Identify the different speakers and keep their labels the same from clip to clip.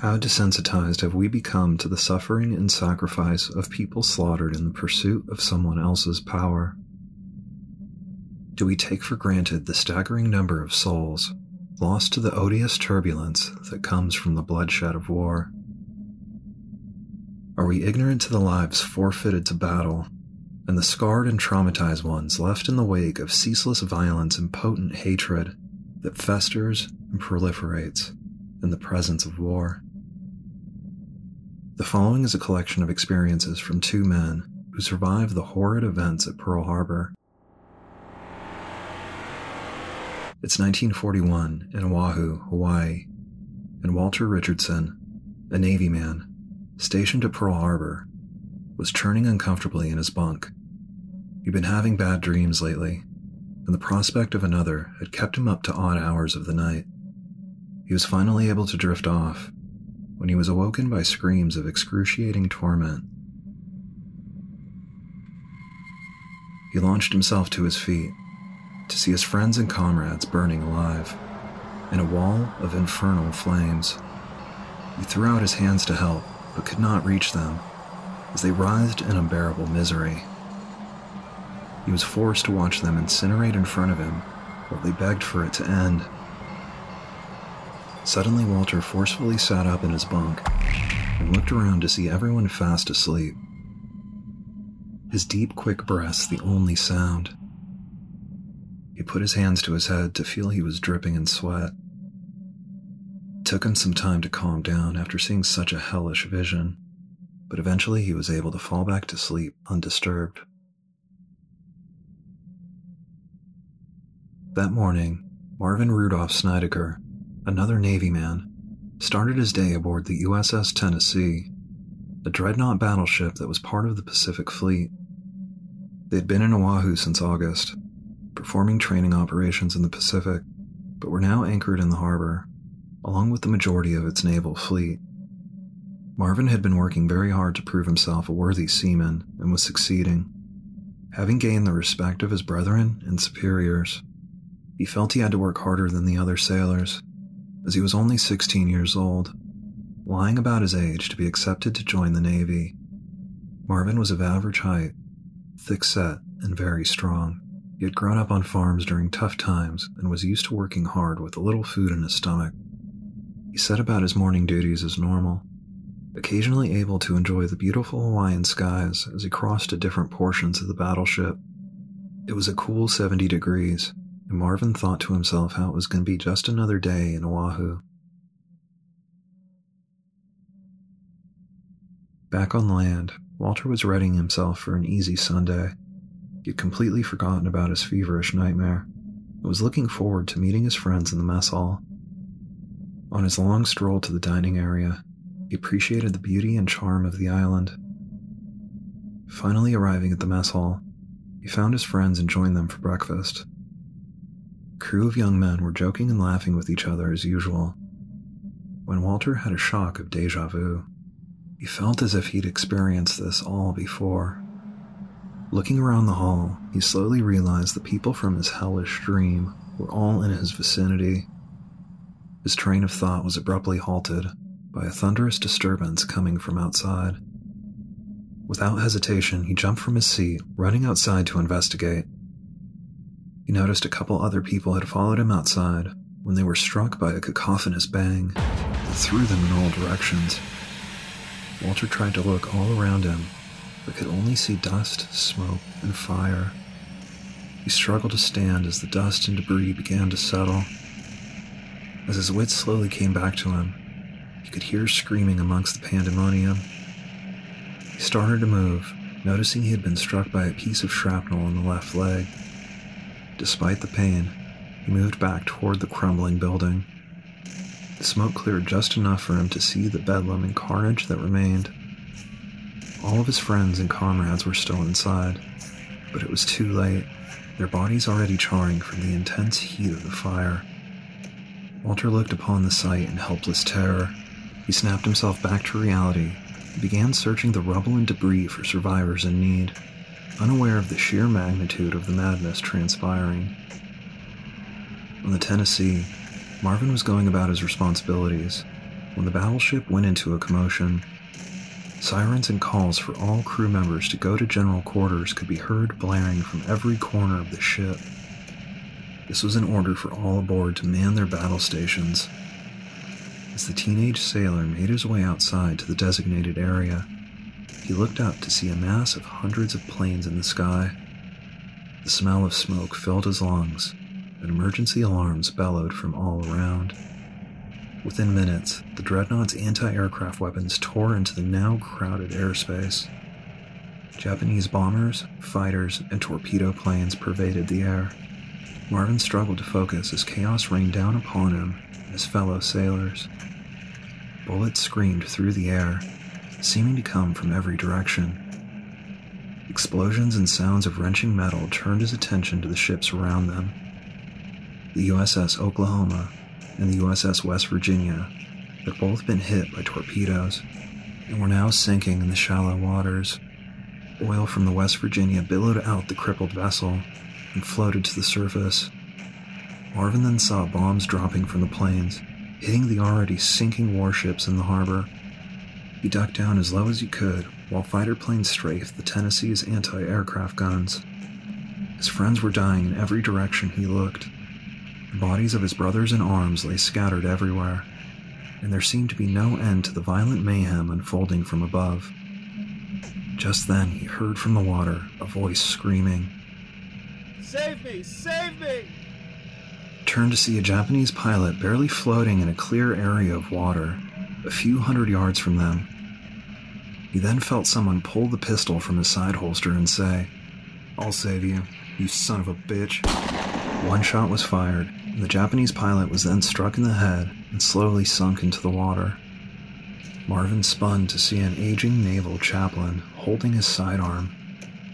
Speaker 1: How desensitized have we become to the suffering and sacrifice of people slaughtered in the pursuit of someone else's power? Do we take for granted the staggering number of souls lost to the odious turbulence that comes from the bloodshed of war? Are we ignorant to the lives forfeited to battle and the scarred and traumatized ones left in the wake of ceaseless violence and potent hatred that festers and proliferates in the presence of war? The following is a collection of experiences from two men who survived the horrid events at Pearl Harbor. It's 1941 in Oahu, Hawaii, and Walter Richardson, a Navy man stationed at Pearl Harbor, was churning uncomfortably in his bunk. He'd been having bad dreams lately, and the prospect of another had kept him up to odd hours of the night. He was finally able to drift off when he was awoken by screams of excruciating torment. He launched himself to his feet to see his friends and comrades burning alive in a wall of infernal flames. He threw out his hands to help, but could not reach them as they writhed in unbearable misery. He was forced to watch them incinerate in front of him while they begged for it to end. Suddenly, Walter forcefully sat up in his bunk and looked around to see everyone fast asleep. His deep, quick breaths the only sound. He put his hands to his head to feel he was dripping in sweat. It took him some time to calm down after seeing such a hellish vision, but eventually he was able to fall back to sleep undisturbed. That morning, Marvin Rudolph Snydeker another Navy man, started his day aboard the USS Tennessee, a dreadnought battleship that was part of the Pacific Fleet. They had been in Oahu since August, performing training operations in the Pacific, but were now anchored in the harbor, along with the majority of its naval fleet. Marvin had been working very hard to prove himself a worthy seaman and was succeeding. Having gained the respect of his brethren and superiors, he felt he had to work harder than the other sailors as he was only 16 years old, lying about his age to be accepted to join the Navy. Marvin was of average height, thick set, and very strong. He had grown up on farms during tough times and was used to working hard with little food in his stomach. He set about his morning duties as normal, occasionally able to enjoy the beautiful Hawaiian skies as he crossed to different portions of the battleship. It was a cool 70 degrees, and Marvin thought to himself how it was going to be just another day in Oahu. Back on land, Walter was readying himself for an easy Sunday. He had completely forgotten about his feverish nightmare and was looking forward to meeting his friends in the mess hall. On his long stroll to the dining area, he appreciated the beauty and charm of the island. Finally arriving at the mess hall, he found his friends and joined them for breakfast crew of young men were joking and laughing with each other as usual. When Walter had a shock of deja vu, he felt as if he'd experienced this all before. Looking around the hall, he slowly realized the people from his hellish dream were all in his vicinity. His train of thought was abruptly halted by a thunderous disturbance coming from outside. Without hesitation, he jumped from his seat, running outside to investigate. He noticed a couple other people had followed him outside when they were struck by a cacophonous bang that threw them in all directions. Walter tried to look all around him, but could only see dust, smoke, and fire. He struggled to stand as the dust and debris began to settle. As his wits slowly came back to him, he could hear screaming amongst the pandemonium. He started to move, noticing he had been struck by a piece of shrapnel in the left leg. Despite the pain, he moved back toward the crumbling building. The smoke cleared just enough for him to see the bedlam and carnage that remained. All of his friends and comrades were still inside, but it was too late, their bodies already charring from the intense heat of the fire. Walter looked upon the sight in helpless terror. He snapped himself back to reality and began searching the rubble and debris for survivors in need unaware of the sheer magnitude of the madness transpiring. On the Tennessee, Marvin was going about his responsibilities, when the battleship went into a commotion. Sirens and calls for all crew members to go to general quarters could be heard blaring from every corner of the ship. This was an order for all aboard to man their battle stations. As the teenage sailor made his way outside to the designated area, he looked up to see a mass of hundreds of planes in the sky. The smell of smoke filled his lungs, and emergency alarms bellowed from all around. Within minutes, the dreadnought's anti aircraft weapons tore into the now crowded airspace. Japanese bombers, fighters, and torpedo planes pervaded the air. Marvin struggled to focus as chaos rained down upon him and his fellow sailors. Bullets screamed through the air, seeming to come from every direction. Explosions and sounds of wrenching metal turned his attention to the ships around them. The USS Oklahoma and the USS West Virginia had both been hit by torpedoes and were now sinking in the shallow waters. Oil from the West Virginia billowed out the crippled vessel and floated to the surface. Marvin then saw bombs dropping from the planes, hitting the already sinking warships in the harbor. He ducked down as low as he could while fighter planes strafed the Tennessee's anti aircraft guns. His friends were dying in every direction he looked. The bodies of his brothers in arms lay scattered everywhere, and there seemed to be no end to the violent mayhem unfolding from above. Just then, he heard from the water a voice screaming,
Speaker 2: Save me! Save me!
Speaker 1: Turned to see a Japanese pilot barely floating in a clear area of water, a few hundred yards from them. He then felt someone pull the pistol from his side holster and say, I'll save you, you son of a bitch. One shot was fired, and the Japanese pilot was then struck in the head and slowly sunk into the water. Marvin spun to see an aging naval chaplain holding his sidearm.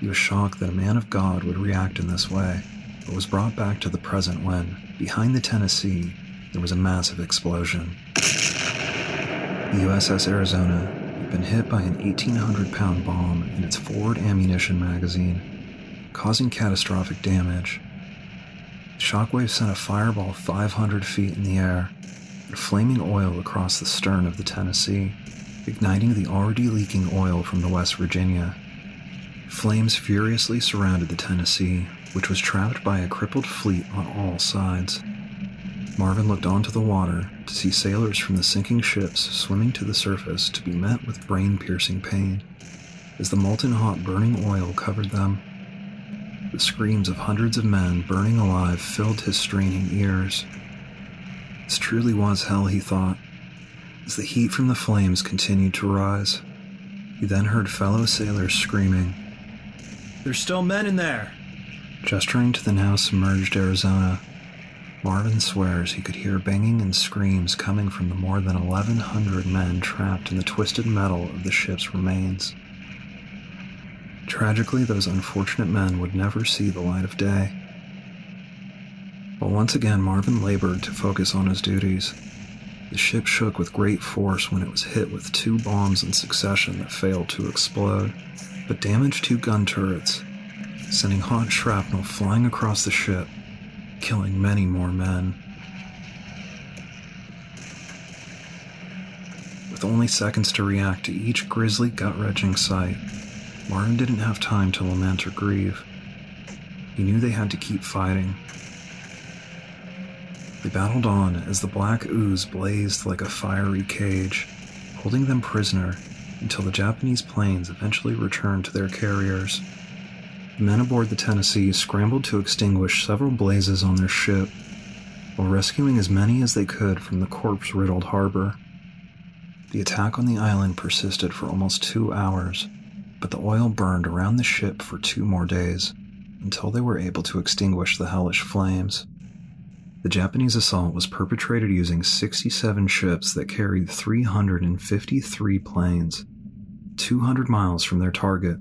Speaker 1: He was shocked that a man of God would react in this way, but was brought back to the present when, behind the Tennessee, there was a massive explosion. The USS Arizona had been hit by an 1,800 pound bomb in its forward ammunition magazine, causing catastrophic damage Shockwave sent a fireball 500 feet in the air and flaming oil across the stern of the Tennessee, igniting the already leaking oil from the West Virginia. Flames furiously surrounded the Tennessee, which was trapped by a crippled fleet on all sides. Marvin looked onto the water to see sailors from the sinking ships swimming to the surface to be met with brain piercing pain as the molten hot burning oil covered them the screams of hundreds of men burning alive filled his straining ears. This truly was hell, he thought, as the heat from the flames continued to rise. He then heard fellow sailors screaming,
Speaker 2: There's still men in there!
Speaker 1: Gesturing to the now submerged Arizona, Marvin swears he could hear banging and screams coming from the more than 1,100 men trapped in the twisted metal of the ship's remains. Tragically, those unfortunate men would never see the light of day. But once again, Marvin labored to focus on his duties. The ship shook with great force when it was hit with two bombs in succession that failed to explode, but damaged two gun turrets, sending hot shrapnel flying across the ship, killing many more men. With only seconds to react to each grisly, gut wrenching sight, Marvin didn't have time to lament or grieve. He knew they had to keep fighting. They battled on as the black ooze blazed like a fiery cage, holding them prisoner until the Japanese planes eventually returned to their carriers. Men aboard the Tennessee scrambled to extinguish several blazes on their ship, while rescuing as many as they could from the corpse riddled harbor. The attack on the island persisted for almost two hours, but the oil burned around the ship for two more days until they were able to extinguish the hellish flames. The Japanese assault was perpetrated using 67 ships that carried 353 planes, 200 miles from their target.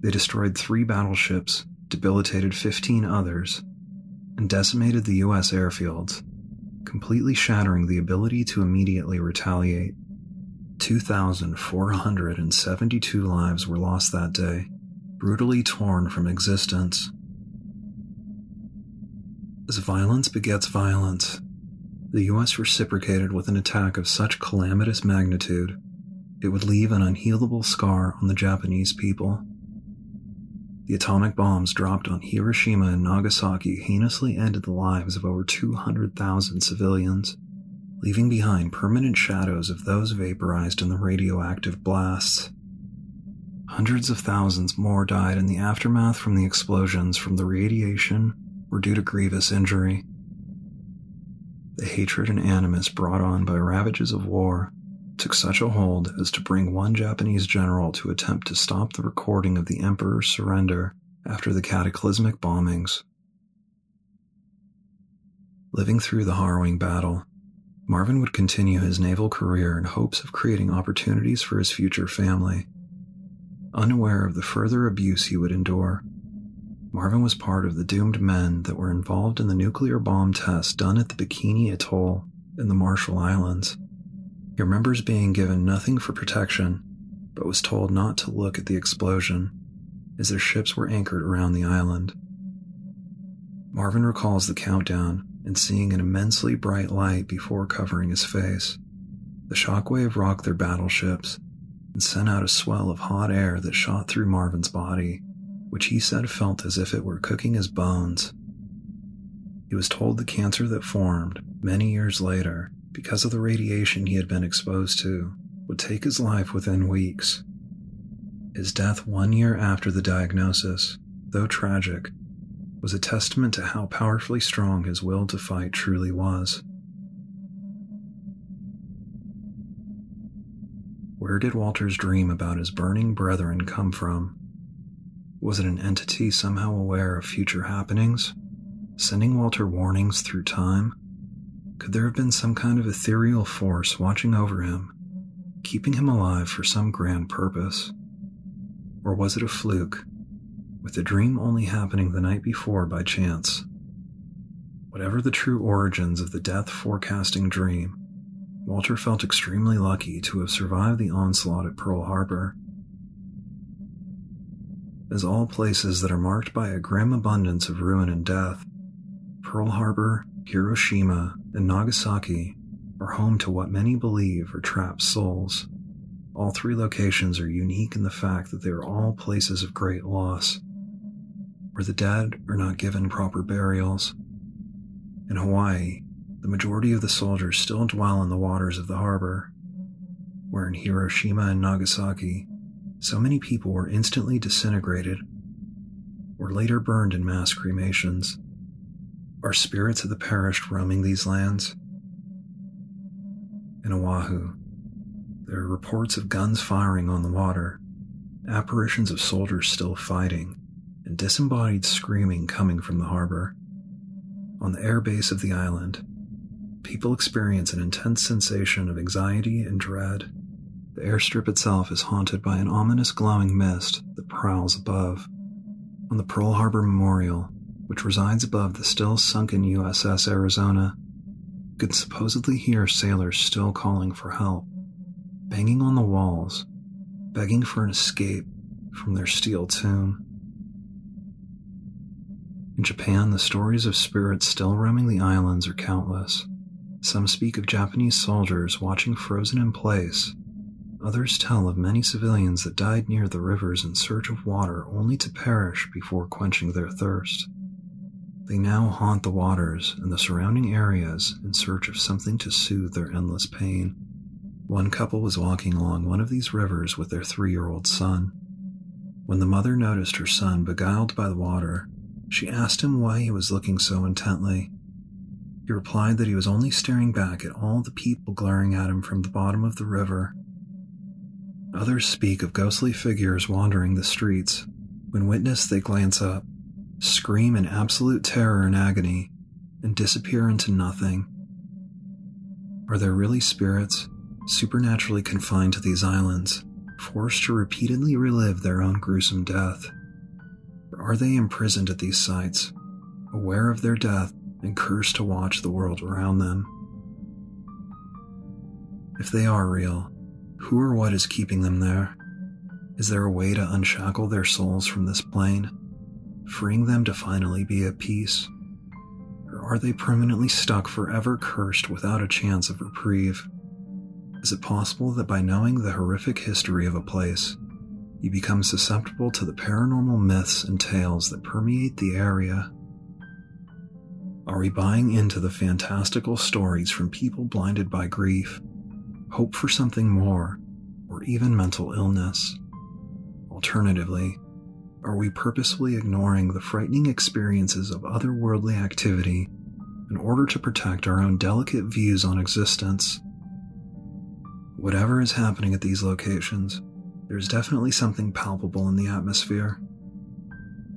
Speaker 1: They destroyed three battleships, debilitated 15 others, and decimated the U.S. airfields, completely shattering the ability to immediately retaliate. 2,472 lives were lost that day, brutally torn from existence. As violence begets violence, the US reciprocated with an attack of such calamitous magnitude, it would leave an unhealable scar on the Japanese people. The atomic bombs dropped on Hiroshima and Nagasaki heinously ended the lives of over 200,000 civilians, leaving behind permanent shadows of those vaporized in the radioactive blasts. Hundreds of thousands more died in the aftermath from the explosions from the radiation or due to grievous injury. The hatred and animus brought on by ravages of war took such a hold as to bring one Japanese general to attempt to stop the recording of the emperor's surrender after the cataclysmic bombings. Living through the harrowing battle, Marvin would continue his naval career in hopes of creating opportunities for his future family. Unaware of the further abuse he would endure, Marvin was part of the doomed men that were involved in the nuclear bomb test done at the Bikini Atoll in the Marshall Islands. He remembers being given nothing for protection, but was told not to look at the explosion as their ships were anchored around the island. Marvin recalls the countdown and seeing an immensely bright light before covering his face. The shockwave rocked their battleships and sent out a swell of hot air that shot through Marvin's body, which he said felt as if it were cooking his bones. He was told the cancer that formed many years later because of the radiation he had been exposed to, would take his life within weeks. His death one year after the diagnosis, though tragic, was a testament to how powerfully strong his will to fight truly was. Where did Walter's dream about his burning brethren come from? Was it an entity somehow aware of future happenings, sending Walter warnings through time? Could there have been some kind of ethereal force watching over him, keeping him alive for some grand purpose? Or was it a fluke, with the dream only happening the night before by chance? Whatever the true origins of the death forecasting dream, Walter felt extremely lucky to have survived the onslaught at Pearl Harbor. As all places that are marked by a grim abundance of ruin and death, Pearl Harbor Hiroshima and Nagasaki are home to what many believe are trapped souls. All three locations are unique in the fact that they are all places of great loss, where the dead are not given proper burials. In Hawaii, the majority of the soldiers still dwell in the waters of the harbor, where in Hiroshima and Nagasaki, so many people were instantly disintegrated or later burned in mass cremations. Are spirits of the perished roaming these lands? In Oahu, there are reports of guns firing on the water, apparitions of soldiers still fighting, and disembodied screaming coming from the harbor. On the air base of the island, people experience an intense sensation of anxiety and dread. The airstrip itself is haunted by an ominous glowing mist that prowls above. On the Pearl Harbor Memorial, which resides above the still sunken USS Arizona, could supposedly hear sailors still calling for help, banging on the walls, begging for an escape from their steel tomb. In Japan, the stories of spirits still roaming the islands are countless. Some speak of Japanese soldiers watching frozen in place. Others tell of many civilians that died near the rivers in search of water only to perish before quenching their thirst. They now haunt the waters and the surrounding areas in search of something to soothe their endless pain. One couple was walking along one of these rivers with their three year old son. When the mother noticed her son beguiled by the water, she asked him why he was looking so intently. He replied that he was only staring back at all the people glaring at him from the bottom of the river. Others speak of ghostly figures wandering the streets. When witnessed, they glance up scream in absolute terror and agony, and disappear into nothing? Are there really spirits, supernaturally confined to these islands, forced to repeatedly relive their own gruesome death? Or are they imprisoned at these sites, aware of their death and cursed to watch the world around them? If they are real, who or what is keeping them there? Is there a way to unshackle their souls from this plane? Freeing them to finally be at peace? Or are they permanently stuck forever cursed without a chance of reprieve? Is it possible that by knowing the horrific history of a place, you become susceptible to the paranormal myths and tales that permeate the area? Are we buying into the fantastical stories from people blinded by grief, hope for something more, or even mental illness? Alternatively, are we purposefully ignoring the frightening experiences of otherworldly activity in order to protect our own delicate views on existence? Whatever is happening at these locations, there's definitely something palpable in the atmosphere.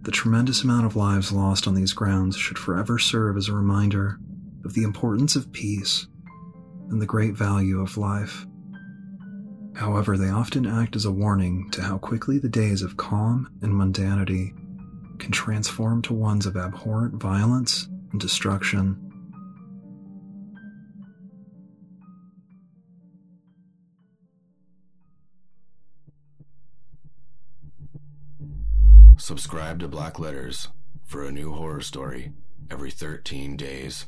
Speaker 1: The tremendous amount of lives lost on these grounds should forever serve as a reminder of the importance of peace and the great value of life. However, they often act as a warning to how quickly the days of calm and mundanity can transform to ones of abhorrent violence and destruction.
Speaker 3: Subscribe to Black Letters for a new horror story every 13 days.